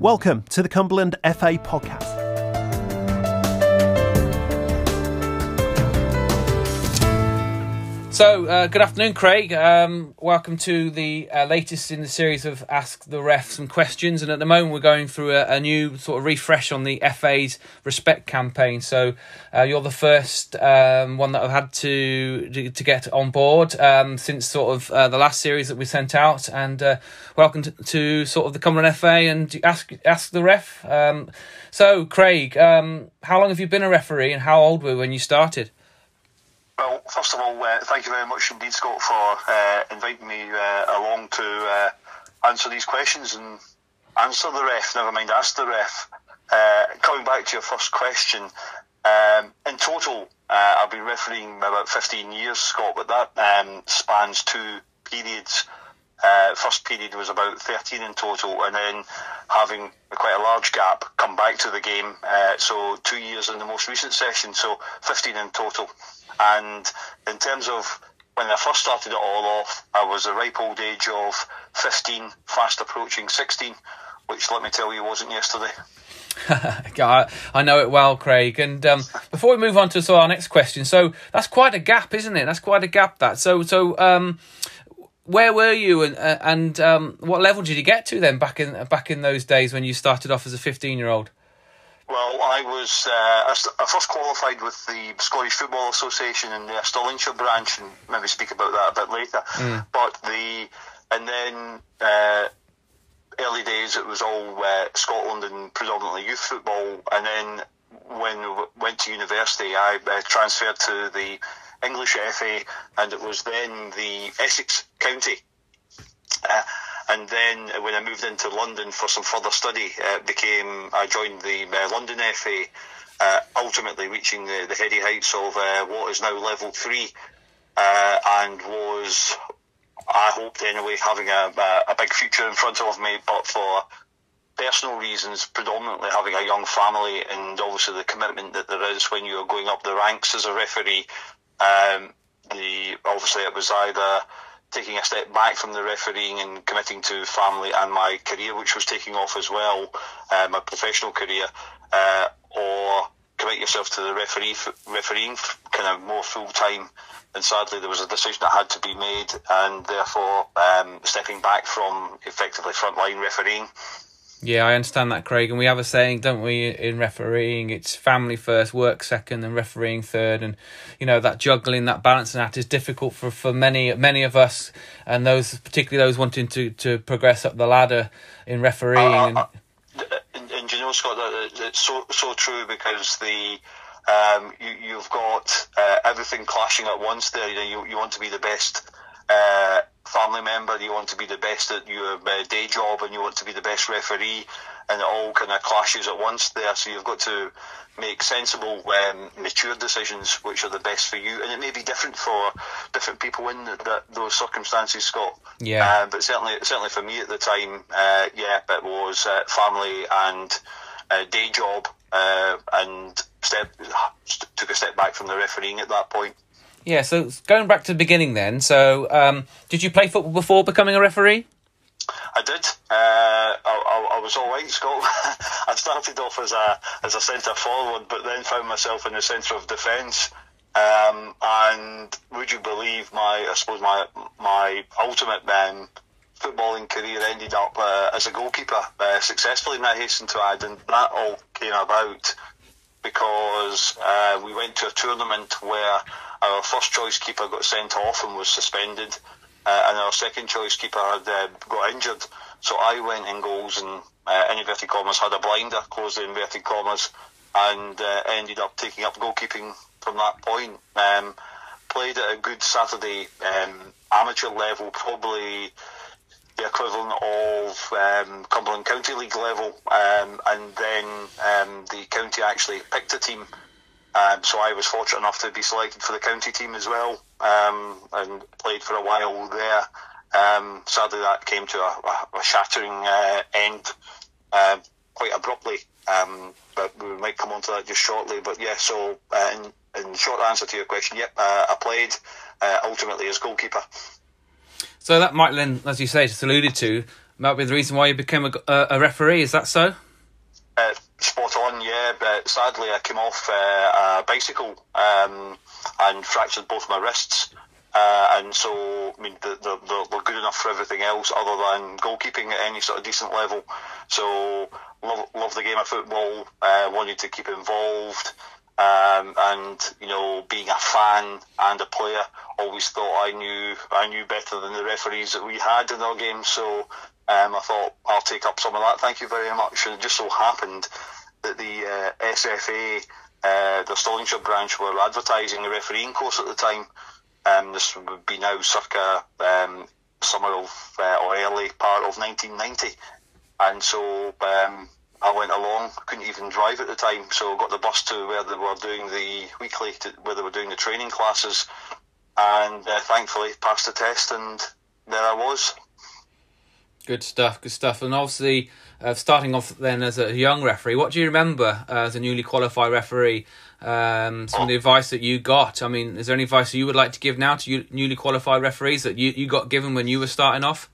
Welcome to the Cumberland FA podcast. So, uh, good afternoon, Craig. Um, welcome to the uh, latest in the series of Ask the Ref some questions. And at the moment, we're going through a, a new sort of refresh on the FA's Respect campaign. So, uh, you're the first um, one that I've had to to, get on board um, since sort of uh, the last series that we sent out. And uh, welcome to, to, sort of the Cumberland FA and Ask Ask the Ref. Um, so, Craig, um, how long have you been a referee, and how old were you when you started? Well, first of all, uh, thank you very much indeed, Scott, for uh, inviting me uh, along to uh, answer these questions and answer the ref, never mind ask the ref. Uh, coming back to your first question, um, in total, uh, I've been refereeing about 15 years, Scott, but that um, spans two periods. First period was about 13 in total, and then having quite a large gap, come back to the game. so two years in the most recent session, so 15 in total. And in terms of when I first started it all off, I was a ripe old age of 15, fast approaching 16, which let me tell you wasn't yesterday. I know it well, Craig. And um, before we move on to so our next question, so that's quite a gap, isn't it? That's quite a gap. That so so. Um, where were you, and uh, and um, what level did you get to then back in back in those days when you started off as a fifteen year old? Well, I was uh, I first qualified with the Scottish Football Association in the Stirlingshire branch, and maybe speak about that a bit later. Mm. But the and then uh, early days it was all uh, Scotland and predominantly youth football, and then when we went to university, I uh, transferred to the English FA, and it was then the Essex County. Uh, and then when I moved into London for some further study, uh, became I joined the uh, London FA, uh, ultimately reaching the, the heady heights of uh, what is now level three, uh, and was I hoped anyway having a, a big future in front of me, but for personal reasons, predominantly having a young family and obviously the commitment that there is when you are going up the ranks as a referee. Um, the obviously it was either taking a step back from the refereeing and committing to family and my career, which was taking off as well, uh, my professional career, uh, or commit yourself to the referee refereeing kind of more full time. And sadly, there was a decision that had to be made, and therefore um, stepping back from effectively frontline refereeing. Yeah, I understand that, Craig. And we have a saying, don't we, in refereeing, it's family first, work second, and refereeing third. And you know that juggling, that balancing act is difficult for, for many many of us, and those particularly those wanting to, to progress up the ladder in refereeing. Uh, uh, and, and, you know, Scott, that it's so so true because the um, you, you've got uh, everything clashing at once. There, you know, you, you want to be the best uh, family member, you want to be the best at your uh, day job, and you want to be the best referee, and it all kind of clashes at once there. So you've got to make sensible, um, mature decisions which are the best for you, and it may be different for different people in the, the, those circumstances, Scott. Yeah. Uh, but certainly, certainly for me at the time, uh, yeah, it was uh, family and uh, day job, and step took a step back from the refereeing at that point. Yeah, so going back to the beginning then, so um, did you play football before becoming a referee? I did. Uh, I, I, was all right, Scott. I started off as a as a centre forward, but then found myself in the centre of defence. Um, and would you believe my I suppose my my ultimate um, footballing career ended up uh, as a goalkeeper uh, successfully. And I hasten to add, and that all came about because uh, we went to a tournament where our first choice keeper got sent off and was suspended, uh, and our second choice keeper had uh, got injured. So I went in goals and uh, in inverted commas had a blinder, closed the inverted commas, and uh, ended up taking up goalkeeping from that point. Um, played at a good Saturday um, amateur level, probably the equivalent of um, Cumberland County League level, um, and then um, the county actually picked a team um, so I was fortunate enough to be selected for the county team as well, um, and played for a while there. Um, sadly, that came to a, a shattering uh, end uh, quite abruptly. Um, but we might come on to that just shortly. But yeah, so uh, in, in short answer to your question, yep, uh, I played uh, ultimately as goalkeeper. So that might then, as you say, just alluded to, Might be the reason why you became a, a referee. Is that so? On, yeah. But sadly, I came off uh, a bicycle um, and fractured both my wrists. Uh, and so, I mean, they're, they're, they're, good enough for everything else other than goalkeeping at any sort of decent level. So, love, love the game of football, uh, wanted to keep involved. Um, and you know, being a fan and a player, always thought I knew I knew better than the referees that we had in our game. So um, I thought I'll take up some of that. Thank you very much. And it just so happened that the uh, SFA, uh, the Stirlingshire branch, were advertising a refereeing course at the time. Um, this would be now circa um, summer of uh, or early part of 1990, and so um, I went along. Couldn't even drive at the time, so got the bus to where they were doing the weekly, to, where they were doing the training classes, and uh, thankfully passed the test, and there I was. Good stuff, good stuff. And obviously, uh, starting off then as a young referee, what do you remember uh, as a newly qualified referee? Um, some of the advice that you got. I mean, is there any advice you would like to give now to you, newly qualified referees that you, you got given when you were starting off?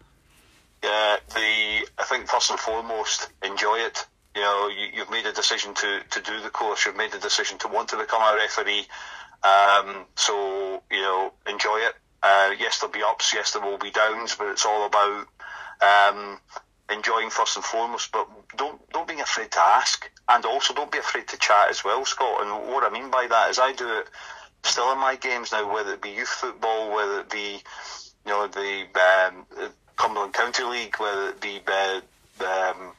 Yeah, the I think first and foremost, enjoy it. You know, you, have made a decision to, to do the course. You've made a decision to want to become a referee. Um, so you know, enjoy it. Uh, yes, there'll be ups. Yes, there will be downs. But it's all about um, enjoying first and foremost, but don't don't be afraid to ask, and also don't be afraid to chat as well, Scott. And what I mean by that is I do it still in my games now, whether it be youth football, whether it be you know the um, Cumberland County League, whether it be uh, um,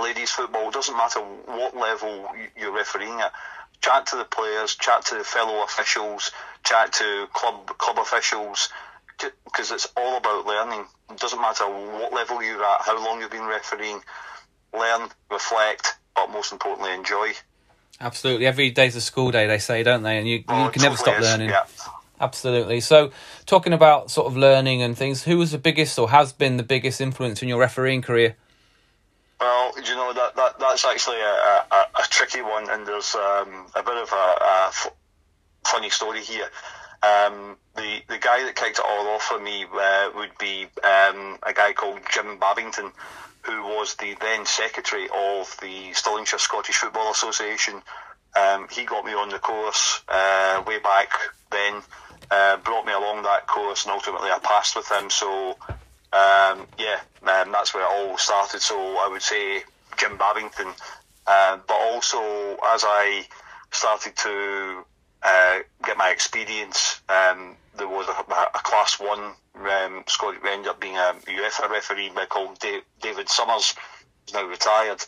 ladies football. It doesn't matter what level you're refereeing at. Chat to the players, chat to the fellow officials, chat to club club officials because it's all about learning. It doesn't matter what level you're at, how long you've been refereeing. Learn, reflect, but most importantly, enjoy. Absolutely. Every day's a school day, they say, don't they? And you, oh, you can never stop is, learning. Yeah. Absolutely. So, talking about sort of learning and things, who was the biggest or has been the biggest influence in your refereeing career? Well, you know that, that that's actually a, a, a tricky one, and there's um, a bit of a, a f- funny story here. Um, the the guy that kicked it all off for me uh, would be um, a guy called Jim Babington, who was the then secretary of the Stirlingshire Scottish Football Association. Um, he got me on the course uh, way back then, uh, brought me along that course, and ultimately I passed with him. So um, yeah, um, that's where it all started. So I would say Jim Babington, uh, but also as I started to uh, get my experience. Um, there was a, a class one um, ended up being a UEFA referee called David Summers, who's now retired,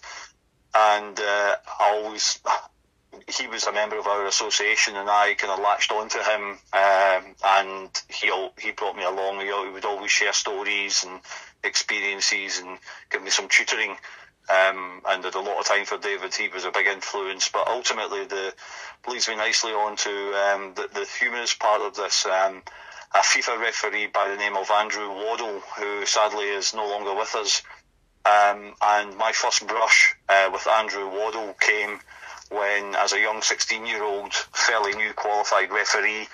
and uh, I always he was a member of our association, and I kind of latched onto him, um, and he he brought me along. He, he would always share stories and experiences and give me some tutoring. Um, and had a lot of time for David. He was a big influence, but ultimately the leads me nicely on to um, the, the humanist part of this. Um, a FIFA referee by the name of Andrew Waddell, who sadly is no longer with us. Um, and my first brush uh, with Andrew Waddell came when, as a young 16 year old, fairly new qualified referee,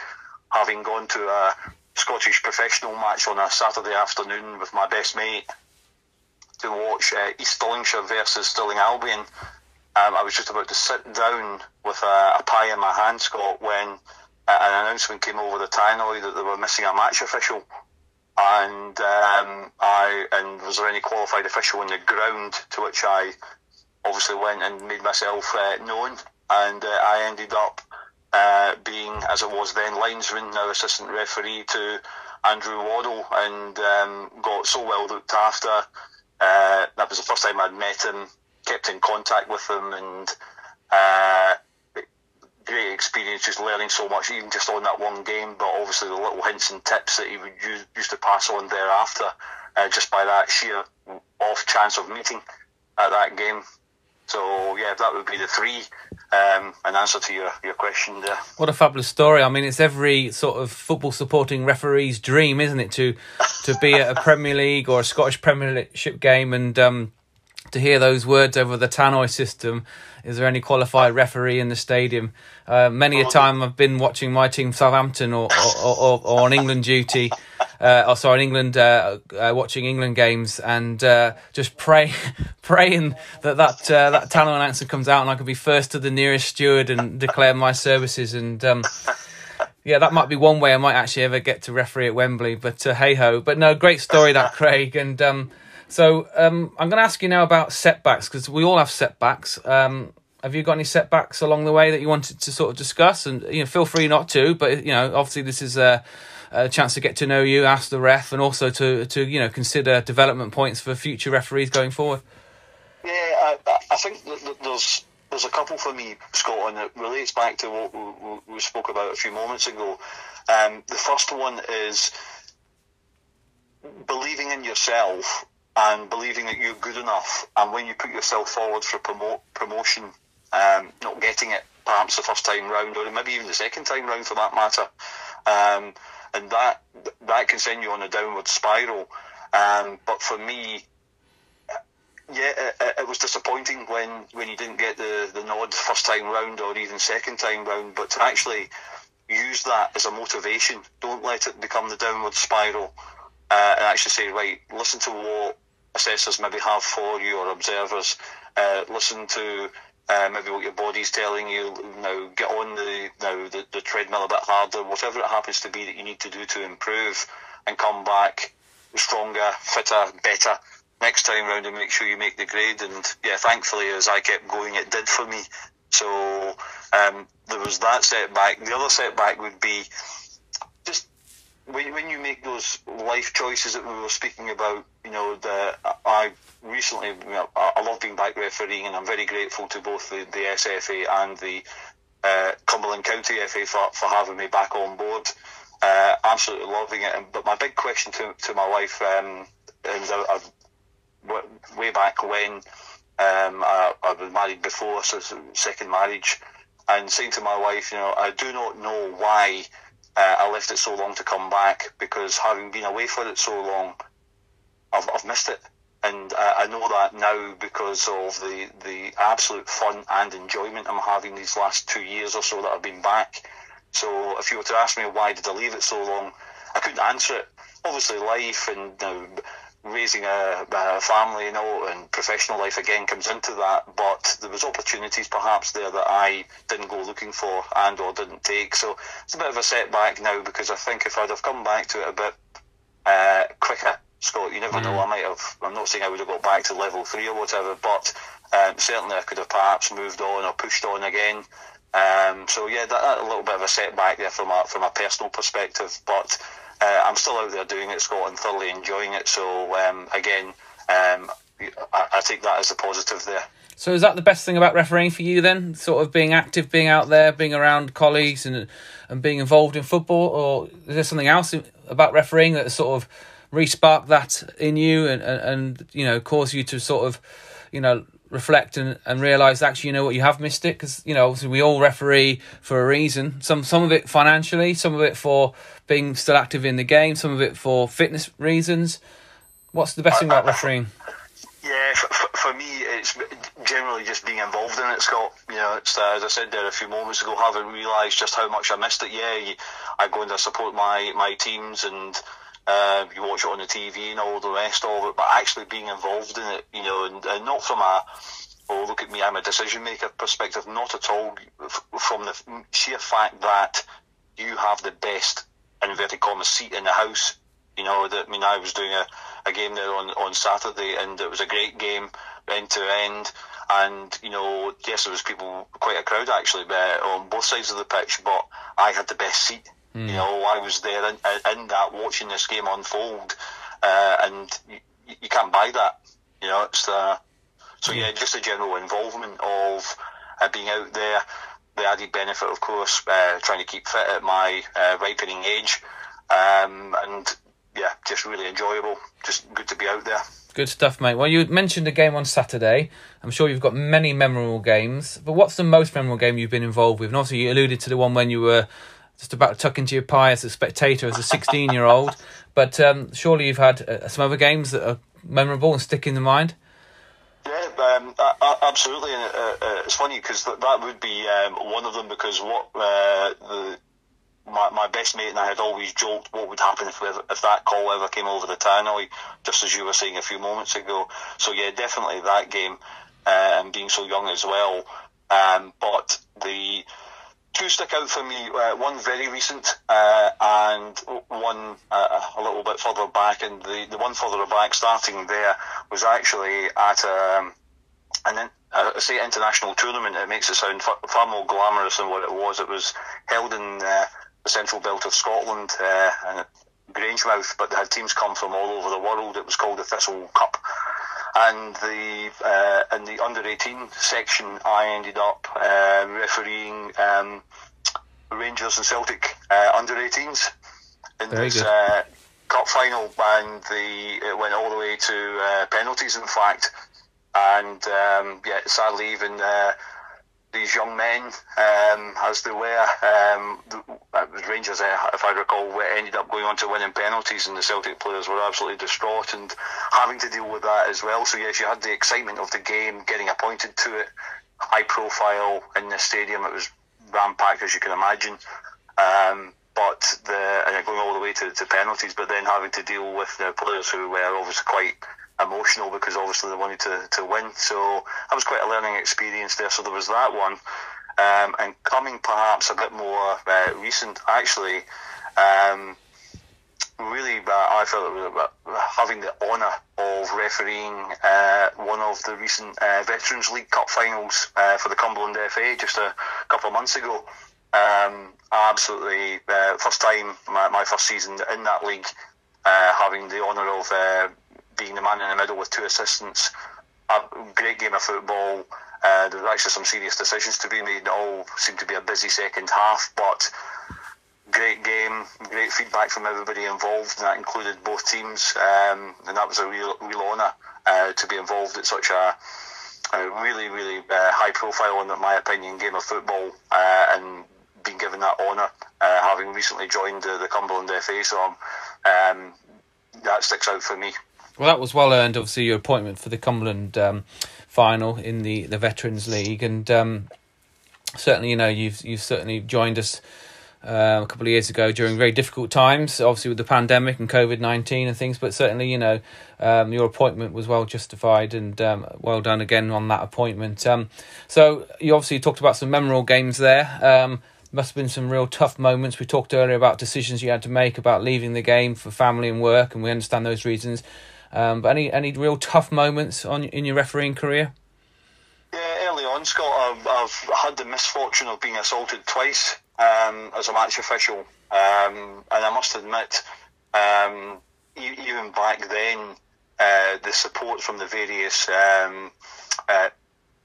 having gone to a Scottish professional match on a Saturday afternoon with my best mate to watch uh, East Stirlingshire versus Stirling Albion um, I was just about to sit down with a, a pie in my hand, Scott, when uh, an announcement came over the tannoy that they were missing a match official. And um, I and was there any qualified official on the ground? To which I obviously went and made myself uh, known, and uh, I ended up uh, being, as it was then, linesman, now assistant referee to Andrew Waddell, and um, got so well looked after. Uh, that was the first time I'd met him kept in contact with him, and uh, great experience just learning so much even just on that one game but obviously the little hints and tips that he would use, used to pass on thereafter uh, just by that sheer off chance of meeting at that game so yeah that would be the three um, an answer to your, your question there. What a fabulous story! I mean, it's every sort of football supporting referee's dream, isn't it, to to be at a Premier League or a Scottish Premiership game and um, to hear those words over the tannoy system. Is there any qualified referee in the stadium? Uh, many a time I've been watching my team Southampton or or, or, or on England duty, uh, oh sorry, in England, uh, uh, watching England games and uh, just pray, praying that that uh, that talent announcer comes out and I can be first to the nearest steward and declare my services. And um, yeah, that might be one way I might actually ever get to referee at Wembley. But hey ho, but no, great story that Craig. And um, so um, I'm going to ask you now about setbacks because we all have setbacks. Um, have you got any setbacks along the way that you wanted to sort of discuss? And you know, feel free not to, but you know, obviously this is a, a chance to get to know you, ask the ref, and also to to you know consider development points for future referees going forward. Yeah, I, I think there's there's a couple for me, Scott, and it relates back to what we, we spoke about a few moments ago. Um, the first one is believing in yourself and believing that you're good enough. And when you put yourself forward for promote, promotion, um, not getting it perhaps the first time round, or maybe even the second time round for that matter, um, and that that can send you on a downward spiral. Um, but for me, yeah, it, it, was disappointing when, when you didn't get the, the nod first time round or even second time round. But to actually use that as a motivation, don't let it become the downward spiral, uh, and actually say, right, listen to what assessors maybe have for you or observers. Uh, listen to uh, maybe what your body's telling you. Now get on the now the, the treadmill a bit harder, whatever it happens to be that you need to do to improve, and come back stronger, fitter, better next time round and make sure you make the grade. And yeah, thankfully, as I kept going, it did for me. So um, there was that setback. The other setback would be when, when you make those life choices that we were speaking about. You know, the, I recently I love being back refereeing, and I'm very grateful to both the, the SFA and the uh, Cumberland County FA for, for having me back on board. Uh, absolutely loving it. But my big question to, to my wife, um, and I, I've way back when um, I, I was married before, so second marriage, and saying to my wife, you know, I do not know why uh, I left it so long to come back because having been away for it so long, I've, I've missed it. And uh, I know that now because of the, the absolute fun and enjoyment I'm having these last two years or so that I've been back. So if you were to ask me why did I leave it so long, I couldn't answer it. Obviously, life and you know, raising a, a, family, you know, and professional life again comes into that. But there was opportunities perhaps there that I didn't go looking for and or didn't take. So it's a bit of a setback now because I think if I'd have come back to it a bit uh, quicker, Scott, you never mm. know. I might have. I'm not saying I would have got back to level three or whatever, but um, certainly I could have perhaps moved on or pushed on again. Um, so yeah, that, that, a little bit of a setback there from a from a personal perspective, but uh, I'm still out there doing it, Scott, and thoroughly enjoying it. So um, again, um, I, I, take that as a positive there. So is that the best thing about refereeing for you then? Sort of being active, being out there, being around colleagues, and and being involved in football, or is there something else about refereeing that sort of resparked that in you and, and, and you know caused you to sort of you know reflect and, and realize actually you know what you have missed it because you know obviously we all referee for a reason. Some some of it financially some of it for being still active in the game some of it for fitness reasons. What's the best thing about refereeing? Yeah for, for me it's generally just being involved in it scott. You know it's uh, as i said there a few moments ago haven't realized just how much i missed it. Yeah i go and I support my my teams and uh, you watch it on the TV and all the rest of it, but actually being involved in it, you know, and, and not from a, oh, look at me, I'm a decision maker perspective, not at all from the sheer fact that you have the best, inverted commas, seat in the house. You know, that, I mean, I was doing a, a game there on, on Saturday and it was a great game, end to end. And, you know, yes, there was people, quite a crowd actually, but on both sides of the pitch, but I had the best seat Mm. You know, I was there in, in that watching this game unfold, uh, and you, you, can't buy that. You know, it's uh, so yeah, just a general involvement of uh, being out there. The added benefit, of course, uh, trying to keep fit at my uh, ripening age, um, and yeah, just really enjoyable. Just good to be out there. Good stuff, mate. Well, you mentioned a game on Saturday. I'm sure you've got many memorable games, but what's the most memorable game you've been involved with? And also, you alluded to the one when you were just about to tuck into your pie as a spectator, as a 16 year old. But um, surely you've had uh, some other games that are memorable and stick in the mind. Yeah, um, uh, absolutely. Uh, uh, it's funny because that, that would be um, one of them because what uh, the my, my best mate and I had always joked what would happen if, if that call ever came over the tannoy, just as you were saying a few moments ago. So yeah, definitely that game, and being so young as well. Um, but the two stick out for me. Uh, one very recent, uh, and one uh, a little bit further back. And the, the one further back, starting there, was actually at um, an I say international tournament. It makes it sound far, far, more glamorous than what it was. It was held in uh, the central belt of Scotland uh, and Grangemouth, but they had teams come from all over the world. It was called the Thistle Cup and the uh, in the under 18 section, I ended up uh, refereeing um, Rangers and Celtic uh, under 18s in Very this uh, cup final, and the it went all the way to uh, penalties, in fact. And um, yeah, sadly, even uh, these young men, um, as they were. Um, the, Rangers, uh, if I recall, ended up going on to winning penalties, and the Celtic players were absolutely distraught and having to deal with that as well. So yes, you had the excitement of the game, getting appointed to it, high profile in the stadium. It was rampacked, as you can imagine. Um, but the and going all the way to, to penalties, but then having to deal with the players who were obviously quite emotional because obviously they wanted to, to win. So that was quite a learning experience there. So there was that one. Um, and coming perhaps a bit more uh, recent, actually, um, really, uh, I felt uh, having the honour of refereeing uh, one of the recent uh, Veterans League Cup finals uh, for the Cumberland FA just a couple of months ago. Um, absolutely, first time, my, my, first season in that league, having the honour of being the man in the middle with two assistants. A great game of football. Uh, there were actually some serious decisions to be made. It all seemed to be a busy second half, but great game, great feedback from everybody involved, and that included both teams. Um, and that was a real, real honour uh, to be involved at such a, a really, really uh, high profile, in my opinion, game of football, uh, and being given that honour, uh, having recently joined the Cumberland FA. So um, that sticks out for me. Well, that was well earned. Obviously, your appointment for the Cumberland um, final in the, the Veterans League, and um, certainly, you know, you've you've certainly joined us uh, a couple of years ago during very difficult times, obviously with the pandemic and COVID nineteen and things. But certainly, you know, um, your appointment was well justified and um, well done again on that appointment. Um, so you obviously talked about some memorable games there. Um, must have been some real tough moments. We talked earlier about decisions you had to make about leaving the game for family and work, and we understand those reasons. Um, but any any real tough moments on in your refereeing career? Yeah, early on, Scott, I've, I've had the misfortune of being assaulted twice um, as a match official, um, and I must admit, um, even back then, uh, the support from the various um, uh,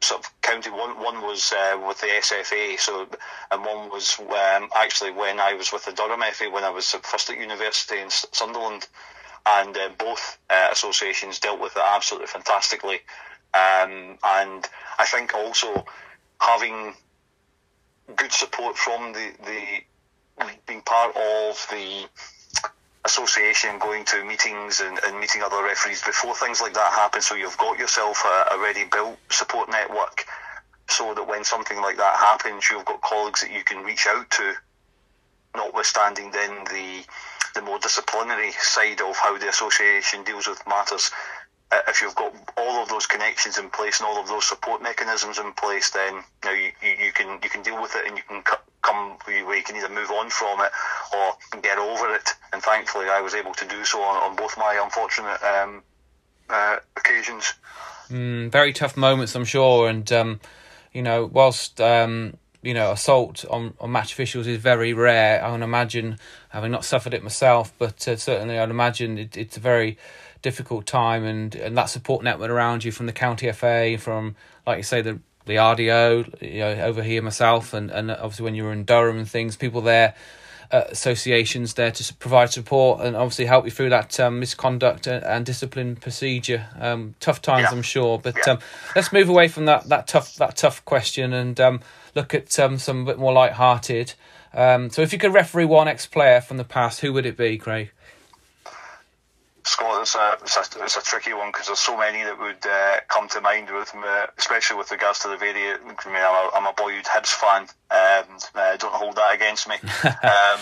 sort of county one one was uh, with the SFA so and one was um, actually when I was with the Durham FA when I was first at university in Sunderland and uh, both uh, associations dealt with it absolutely fantastically. Um, and I think also having good support from the, the being part of the association, going to meetings and, and, meeting other referees before things like that happen. So you've got yourself a, a ready built support network so that when something like that happens, you've got colleagues that you can reach out to, notwithstanding then the the more disciplinary side of how the association deals with matters. Uh, if you've got all of those connections in place and all of those support mechanisms in place, then you, know, you, you, can you can deal with it and you can come where you can either move on from it or get over it. And thankfully, I was able to do so on, on both my unfortunate um, uh, occasions. Mm, very tough moments, I'm sure, and um, you know, whilst um, you know, assault on, on match officials is very rare. I can imagine, having not suffered it myself, but uh, certainly I'd imagine it, it's a very difficult time, and, and that support network around you from the county FA, from like you say the the RDO, you know, over here myself, and and obviously when you were in Durham and things, people there. Uh, associations there to provide support and obviously help you through that um, misconduct and, and, discipline procedure. Um, tough times, yeah. I'm sure. But yeah. um, let's move away from that that tough that tough question and um, look at um, some a bit more light-hearted. Um, so, if you could referee one ex-player from the past, who would it be, Craig? Scott, it's a, it's a, it's a tricky one because there's so many that would uh, come to mind with me, especially with regards to the variant. I mean, I'm a, I'm a boyhood Hibs fan. Um, uh, don't hold that against me. um,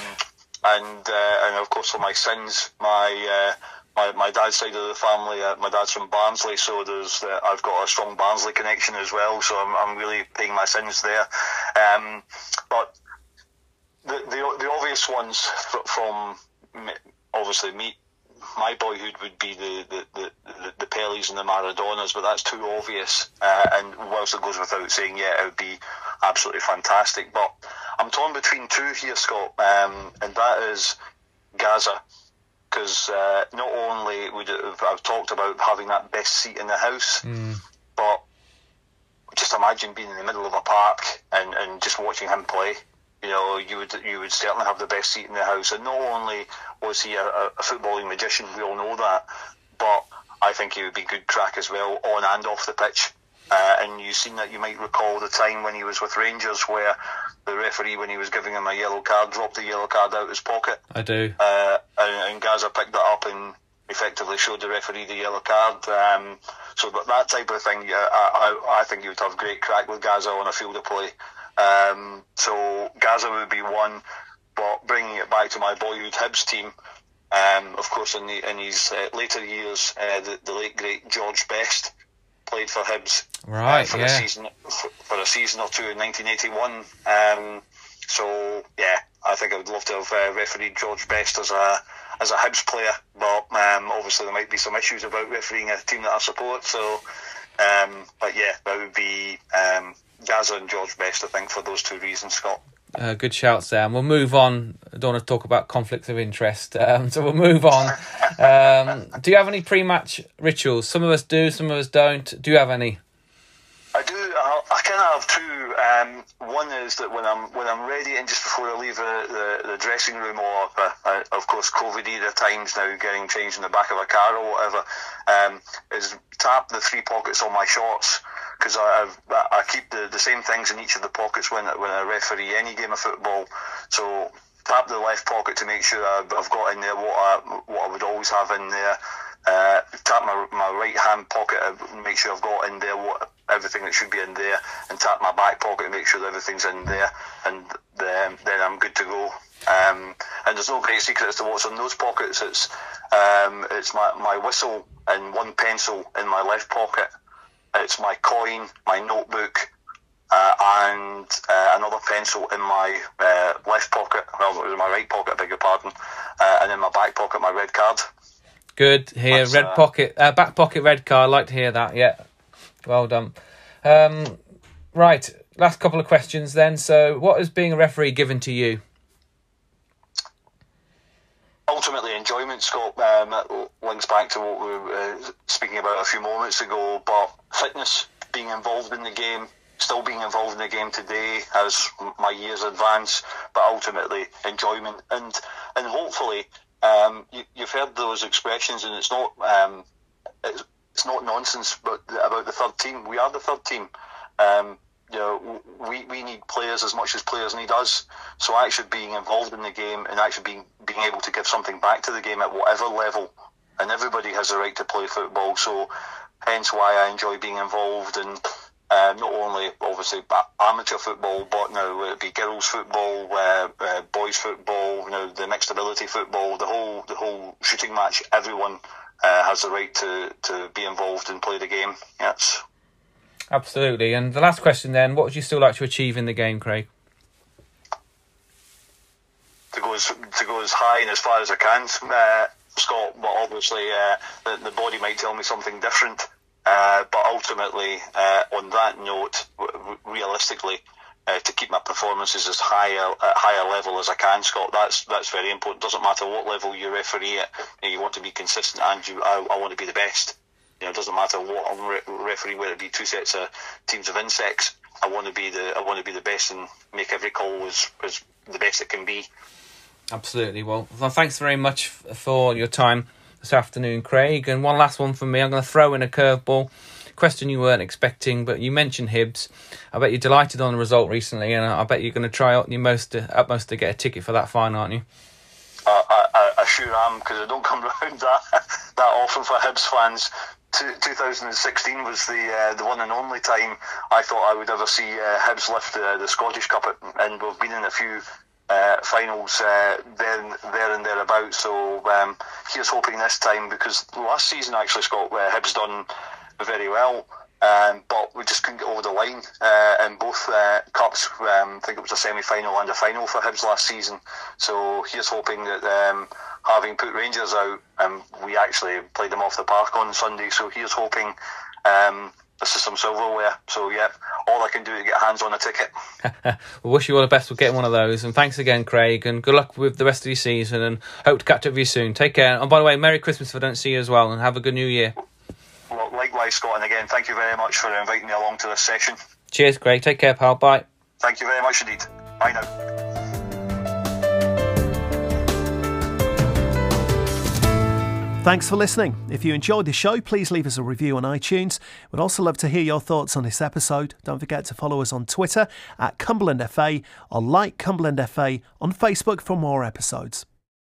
and uh, and of course for my sins, my uh, my, my dad's side of the family, uh, my dad's from Barnsley, so there's uh, I've got a strong Barnsley connection as well. So I'm, I'm really paying my sins there. Um, but the, the the obvious ones from obviously me my boyhood would be the the, the, the, the Pelés and the Maradonas, but that's too obvious. Uh, and whilst it goes without saying, yeah, it would be absolutely fantastic. But I'm torn between two here, Scott, um, and that is Gazza. Because uh, not only would it have, I've talked about having that best seat in the house, mm. but just imagine being in the middle of a park and, and just watching him play you know, you would you would certainly have the best seat in the house. And not only was he a, a footballing magician, we all know that, but I think he would be good crack as well on and off the pitch. Uh, and you've seen that you might recall the time when he was with Rangers where the referee, when he was giving him a yellow card, dropped the yellow card out of his pocket. I do. Uh, and, and Gazza picked that up and effectively showed the referee the yellow card. Um, so that, that type of thing, yeah, I, I, I think you would have great crack with Gazza on a field of play. Um, so Gazza would be one, but bringing it back to my boyhood Hibs team, um, of course, in, the, in his uh, later years, uh, the, the, late great George Best played for Hibs uh, right, uh, for yeah. a season for, for, a season or two in 1981. Um, so yeah, I think I would love to have uh, refereed George Best as a as a Hibs player, but um, obviously there might be some issues about refereeing a team that I support. So, um, but yeah, that would be um, Gazza and George Best, I think, for those two reasons, Scott. Uh, good shout, Sam. We'll move on. I don't want to talk about conflicts of interest, um, so we'll move on. Um, do you have any pre-match rituals? Some of us do, some of us don't. Do you have any? I do. I, I kind of have two. Um, one is that when I'm when I'm ready and just before I leave the, the, the dressing room or uh, uh, of course COVID era times now getting changed in the back of a car or whatever, um, is tap the three pockets on my shorts because I, I keep the, the same things in each of the pockets when when I referee any game of football. So tap the left pocket to make sure I've got in there what I what I would always have in there. Uh, tap my my right hand pocket and make sure I've got in there what everything that should be in there, and tap my back pocket and make sure that everything's in there, and then then I'm good to go. Um, and there's no great secret as to what's in those pockets. It's um, it's my, my whistle and one pencil in my left pocket it's my coin, my notebook, uh, and uh, another pencil in my uh, left pocket. Well, it was my right pocket, I beg your pardon, uh, and in my back pocket, my red card. Good here, That's, red uh, pocket, uh, back pocket, red card. I like to hear that. Yeah, well done. Um, right, last couple of questions then. So, what is being a referee given to you? ultimately enjoyment Scott um, links back to what we were uh, speaking about a few moments ago. But fitness, being involved in the game, still being involved in the game today as my years advance, but ultimately enjoyment and and hopefully um, you, have heard those expressions, and it's not um, it's, it's, not nonsense. But about the third team, we are the third team. Um, you know, we, we need players as much as players need us. So actually being involved in the game and actually being being able to give something back to the game at whatever level, and everybody has the right to play football. So hence why I enjoy being involved in uh, not only obviously amateur football, but now it be girls football, uh, uh, boys football, you know, the mixed ability football, the whole the whole shooting match. Everyone uh, has the right to, to be involved and play the game. Yes. Absolutely. And the last question then, what would you still like to achieve in the game, Craig? To go as, to go as high and as far as I can, uh, Scott, but obviously uh, the, the, body might tell me something different. Uh, but ultimately, uh, on that note, realistically, uh, to keep my performances as high a, higher level as I can, Scott. That's that's very important. Doesn't matter what level you referee at. You want to be consistent, and you I, I want to be the best. You know, it doesn't matter what I'm re- refereeing, whether it be two sets of teams of insects. I want to be the I want to be the best and make every call as, as the best it can be. Absolutely. Well, thanks very much for your time this afternoon, Craig. And one last one from me. I'm going to throw in a curveball question you weren't expecting, but you mentioned Hibs. I bet you're delighted on the result recently, and I bet you're going to try out your most utmost to get a ticket for that fine, aren't you? Uh, I, I, sure am because I don't come around that that often for Hibs fans. 2016 was the uh, the one and only time I thought I would ever see uh, Hibs lift the, the Scottish Cup, and we've been in a few uh, finals uh, there, there and thereabouts. So um, here's hoping this time because last season actually Scott uh, Hibs done very well. Um, but we just couldn't get over the line uh, in both uh, cups. Um, I think it was a semi-final and a final for Hibs last season. So here's hoping that um, having put Rangers out, and we actually played them off the park on Sunday. So here's hoping um, this is some silverware. So yeah, all I can do is get hands on a ticket. we wish you all the best with getting one of those, and thanks again, Craig, and good luck with the rest of your season, and hope to catch up with you soon. Take care. And by the way, Merry Christmas if I don't see you as well, and have a good New Year. Well, likewise, Scott, and again, thank you very much for inviting me along to this session. Cheers, Craig. Take care, pal. Bye. Thank you very much indeed. Bye now. Thanks for listening. If you enjoyed the show, please leave us a review on iTunes. We'd also love to hear your thoughts on this episode. Don't forget to follow us on Twitter at Cumberland FA or like Cumberland FA on Facebook for more episodes.